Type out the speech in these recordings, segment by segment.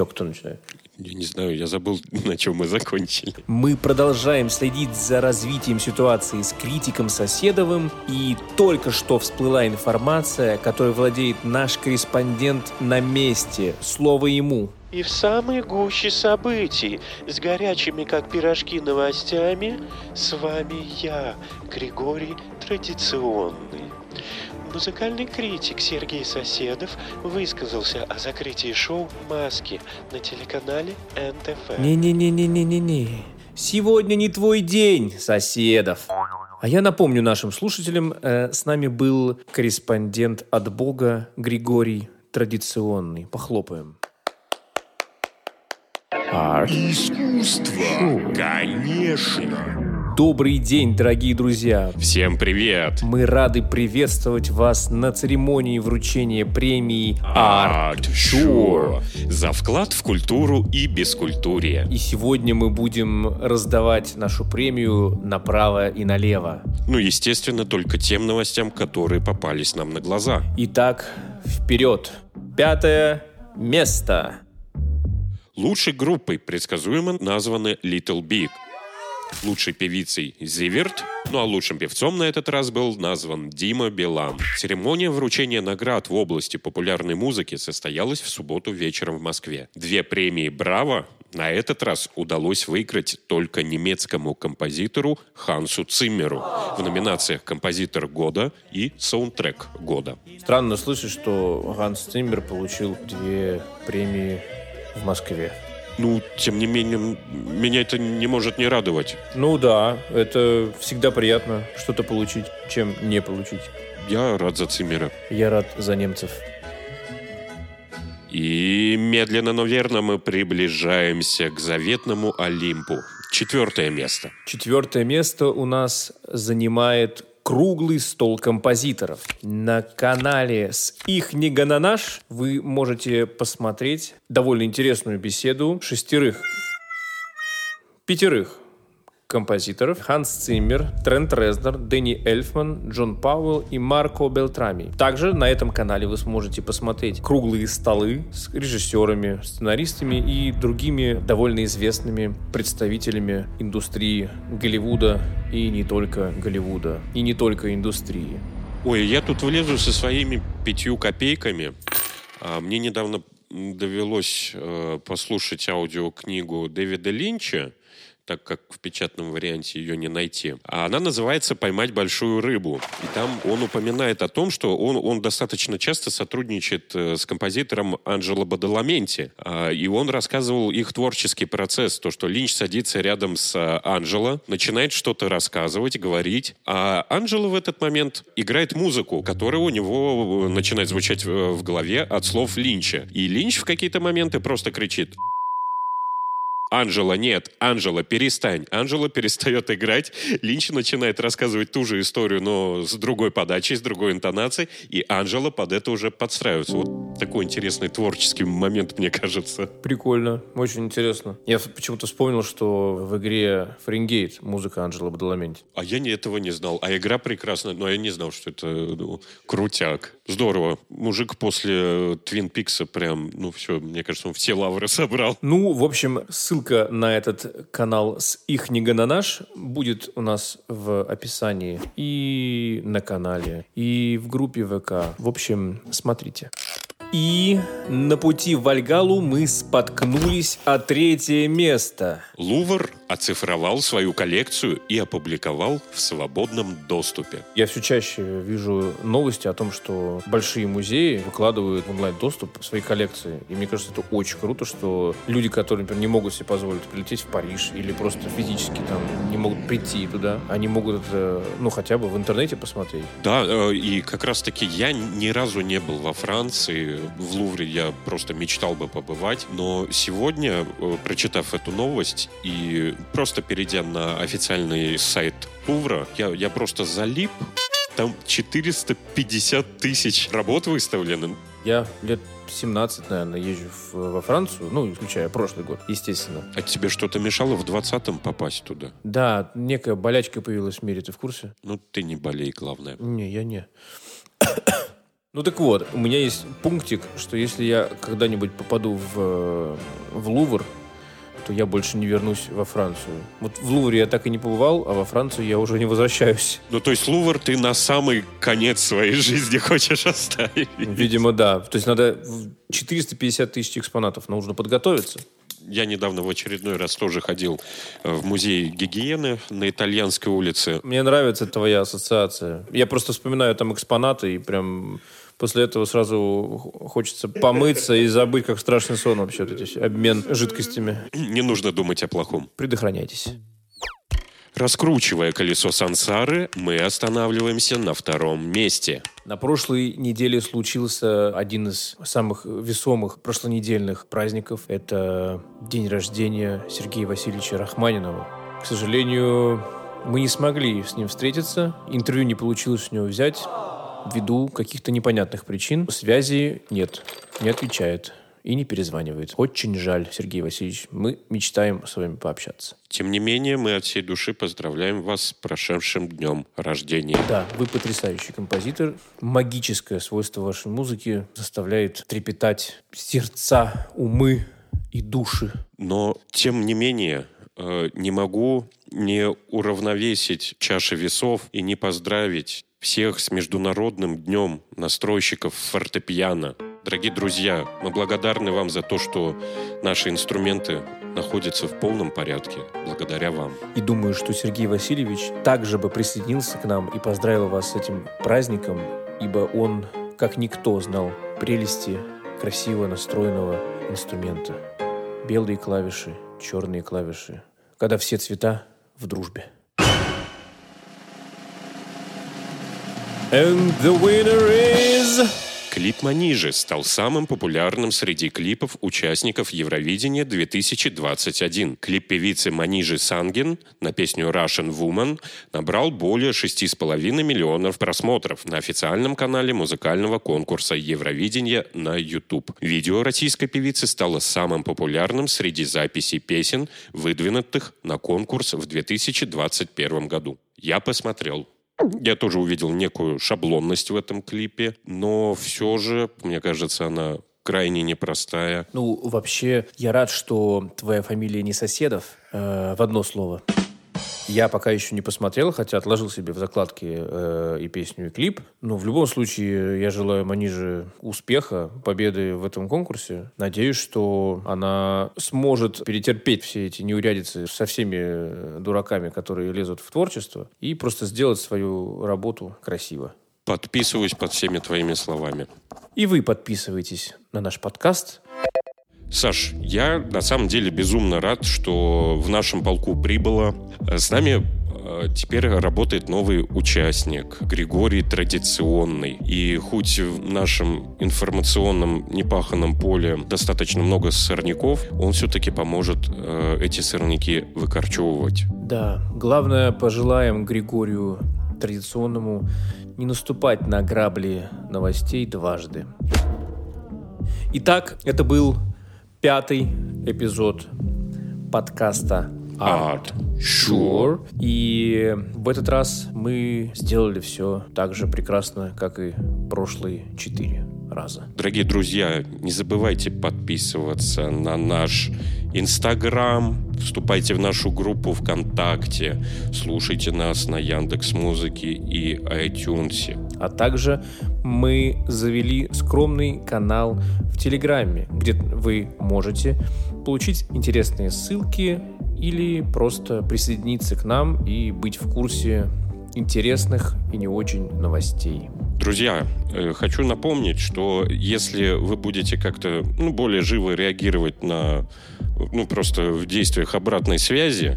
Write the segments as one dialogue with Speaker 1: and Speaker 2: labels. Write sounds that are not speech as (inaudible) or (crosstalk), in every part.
Speaker 1: Че, кто начинает?
Speaker 2: Я не знаю, я забыл, (laughs) на чем мы закончили.
Speaker 1: Мы продолжаем следить за развитием ситуации с критиком Соседовым, и только что всплыла информация, которой владеет наш корреспондент на месте. Слово ему.
Speaker 3: И в самой гуще событий, с горячими как пирожки новостями, с вами я, Григорий Традиционный. Музыкальный критик Сергей Соседов высказался о закрытии шоу «Маски» на телеканале НТФ.
Speaker 1: Не-не-не-не-не-не-не. Сегодня не твой день, Соседов. А я напомню нашим слушателям, э, с нами был корреспондент от Бога Григорий Традиционный. Похлопаем.
Speaker 2: Искусство, конечно.
Speaker 1: Добрый день, дорогие друзья!
Speaker 2: Всем привет!
Speaker 1: Мы рады приветствовать вас на церемонии вручения премии Art Sure
Speaker 2: за вклад в культуру и бескультурие.
Speaker 1: И сегодня мы будем раздавать нашу премию направо и налево.
Speaker 2: Ну, естественно, только тем новостям, которые попались нам на глаза.
Speaker 1: Итак, вперед! Пятое место.
Speaker 2: Лучшей группой предсказуемо названы Little Big – лучшей певицей Зиверт, ну а лучшим певцом на этот раз был назван Дима Билан. Церемония вручения наград в области популярной музыки состоялась в субботу вечером в Москве. Две премии «Браво» на этот раз удалось выиграть только немецкому композитору Хансу Циммеру в номинациях «Композитор года» и «Саундтрек года».
Speaker 1: Странно слышать, что Ханс Циммер получил две премии в Москве.
Speaker 2: Ну, тем не менее, меня это не может не радовать.
Speaker 1: Ну да, это всегда приятно что-то получить, чем не получить.
Speaker 2: Я рад за Циммера.
Speaker 1: Я рад за немцев.
Speaker 2: И медленно, но верно мы приближаемся к заветному Олимпу. Четвертое место.
Speaker 1: Четвертое место у нас занимает круглый стол композиторов. На канале с их Нигананаш вы можете посмотреть довольно интересную беседу шестерых, пятерых композиторов Ханс Циммер, Трент Резнер, Дэнни Эльфман, Джон Пауэлл и Марко Белтрами. Также на этом канале вы сможете посмотреть круглые столы с режиссерами, сценаристами и другими довольно известными представителями индустрии Голливуда и не только Голливуда, и не только индустрии.
Speaker 2: Ой, я тут влезу со своими пятью копейками. А, мне недавно довелось э, послушать аудиокнигу Дэвида Линча так как в печатном варианте ее не найти. А она называется «Поймать большую рыбу». И там он упоминает о том, что он, он достаточно часто сотрудничает э, с композитором Анджело Бадаламенти. А, и он рассказывал их творческий процесс. То, что Линч садится рядом с э, Анджело, начинает что-то рассказывать, говорить. А Анджело в этот момент играет музыку, которая у него э, начинает звучать в голове от слов Линча. И Линч в какие-то моменты просто кричит Анжела, нет, Анжела, перестань. Анжела перестает играть. Линч начинает рассказывать ту же историю, но с другой подачей, с другой интонацией. И Анжела под это уже подстраивается. Вот такой интересный творческий момент, мне кажется.
Speaker 1: Прикольно, очень интересно. Я почему-то вспомнил, что в игре Фаренгейт музыка Анжела Бадаламенти.
Speaker 2: А я не, этого не знал. А игра прекрасная, но я не знал, что это ну, крутяк. Здорово. Мужик после Твин Пикса прям, ну все, мне кажется, он все лавры собрал.
Speaker 1: Ну, в общем, ссылка Ссылка на этот канал с их на наш будет у нас в описании и на канале, и в группе ВК. В общем, смотрите. И на пути в Вальгалу мы споткнулись о третье место.
Speaker 2: Лувр оцифровал свою коллекцию и опубликовал в свободном доступе.
Speaker 1: Я все чаще вижу новости о том, что большие музеи выкладывают в онлайн-доступ свои коллекции. И мне кажется, это очень круто, что люди, которые, например, не могут себе позволить прилететь в Париж или просто физически там не могут прийти туда, они могут это, ну, хотя бы в интернете посмотреть.
Speaker 2: Да, э, и как раз-таки я ни разу не был во Франции, в Лувре я просто мечтал бы побывать, но сегодня, э, прочитав эту новость и просто перейдя на официальный сайт Лувра, я, я просто залип. Там 450 тысяч работ выставлены.
Speaker 1: Я лет 17, наверное, езжу в, во Францию, ну, исключая прошлый год, естественно.
Speaker 2: А тебе что-то мешало в 20-м попасть туда?
Speaker 1: Да, некая болячка появилась в мире, ты в курсе?
Speaker 2: Ну, ты не болей, главное.
Speaker 1: Не, я не. (coughs) Ну так вот, у меня есть пунктик, что если я когда-нибудь попаду в, в Лувр, то я больше не вернусь во Францию. Вот в Лувре я так и не побывал, а во Францию я уже не возвращаюсь.
Speaker 2: Ну, то есть Лувр ты на самый конец своей жизни (laughs) хочешь оставить?
Speaker 1: Видимо, да. То есть надо 450 тысяч экспонатов, нужно подготовиться.
Speaker 2: Я недавно в очередной раз тоже ходил э, в музей гигиены на итальянской улице.
Speaker 1: Мне нравится твоя ассоциация. Я просто вспоминаю там экспонаты и прям после этого сразу хочется помыться и забыть, как страшный сон вообще, вот эти обмен жидкостями.
Speaker 2: Не нужно думать о плохом.
Speaker 1: Предохраняйтесь.
Speaker 2: Раскручивая колесо сансары, мы останавливаемся на втором месте.
Speaker 1: На прошлой неделе случился один из самых весомых прошлонедельных праздников. Это день рождения Сергея Васильевича Рахманинова. К сожалению, мы не смогли с ним встретиться. Интервью не получилось у него взять ввиду каких-то непонятных причин. Связи нет, не отвечает и не перезванивает. Очень жаль, Сергей Васильевич. Мы мечтаем с вами пообщаться.
Speaker 2: Тем не менее, мы от всей души поздравляем вас с прошедшим днем рождения.
Speaker 1: Да, вы потрясающий композитор. Магическое свойство вашей музыки заставляет трепетать сердца, умы и души.
Speaker 2: Но, тем не менее, э, не могу не уравновесить чаши весов и не поздравить всех с Международным днем настройщиков фортепиано. Дорогие друзья, мы благодарны вам за то, что наши инструменты находятся в полном порядке благодаря вам.
Speaker 1: И думаю, что Сергей Васильевич также бы присоединился к нам и поздравил вас с этим праздником, ибо он, как никто, знал прелести красиво настроенного инструмента. Белые клавиши, черные клавиши, когда все цвета в дружбе. And the winner is...
Speaker 2: Клип «Манижи» стал самым популярным среди клипов участников Евровидения 2021. Клип певицы Манижи Санген на песню «Russian Woman» набрал более 6,5 миллионов просмотров на официальном канале музыкального конкурса Евровидения на YouTube. Видео российской певицы стало самым популярным среди записей песен, выдвинутых на конкурс в 2021 году. Я посмотрел. Я тоже увидел некую шаблонность в этом клипе, но все же, мне кажется, она крайне непростая.
Speaker 1: Ну, вообще, я рад, что твоя фамилия не соседов, э, в одно слово. Я пока еще не посмотрел, хотя отложил себе в закладке э, и песню, и клип. Но в любом случае я желаю Маниже успеха, победы в этом конкурсе. Надеюсь, что она сможет перетерпеть все эти неурядицы со всеми дураками, которые лезут в творчество, и просто сделать свою работу красиво.
Speaker 2: Подписываюсь под всеми твоими словами.
Speaker 1: И вы подписывайтесь на наш подкаст –
Speaker 2: Саш, я на самом деле безумно рад, что в нашем полку прибыло. С нами э, теперь работает новый участник, Григорий Традиционный. И хоть в нашем информационном непаханном поле достаточно много сорняков, он все-таки поможет э, эти сорняки выкорчевывать.
Speaker 1: Да, главное, пожелаем Григорию Традиционному не наступать на грабли новостей дважды. Итак, это был пятый эпизод подкаста Art Sure. И в этот раз мы сделали все так же прекрасно, как и прошлые четыре раза.
Speaker 2: Дорогие друзья, не забывайте подписываться на наш Инстаграм, вступайте в нашу группу ВКонтакте, слушайте нас на Яндекс Музыке и iTunes.
Speaker 1: А также мы завели скромный канал в Телеграме, где вы можете получить интересные ссылки или просто присоединиться к нам и быть в курсе интересных и не очень новостей.
Speaker 2: Друзья, э, хочу напомнить, что если вы будете как-то ну, более живо реагировать на ну, просто в действиях обратной связи,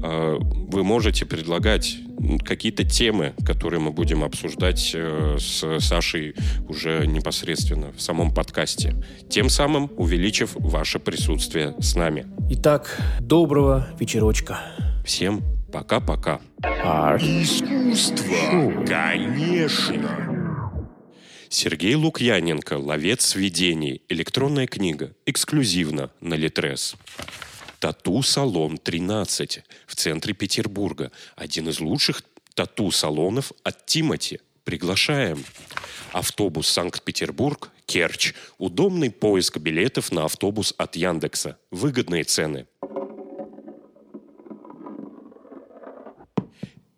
Speaker 2: э, вы можете предлагать какие-то темы, которые мы будем обсуждать э, с Сашей уже непосредственно в самом подкасте, тем самым увеличив ваше присутствие с нами.
Speaker 1: Итак, доброго вечерочка.
Speaker 2: Всем пока-пока.
Speaker 3: Искусство, конечно.
Speaker 2: Сергей Лукьяненко «Ловец видений». Электронная книга. Эксклюзивно на Литрес. Тату-салон 13 в центре Петербурга. Один из лучших тату-салонов от Тимати. Приглашаем. Автобус Санкт-Петербург, Керчь. Удобный поиск билетов на автобус от Яндекса. Выгодные цены.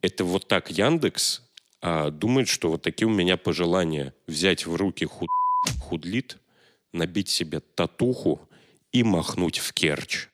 Speaker 2: Это вот так Яндекс а, думает, что вот такие у меня пожелания. Взять в руки худ... худлит, набить себе татуху и махнуть в Керчь.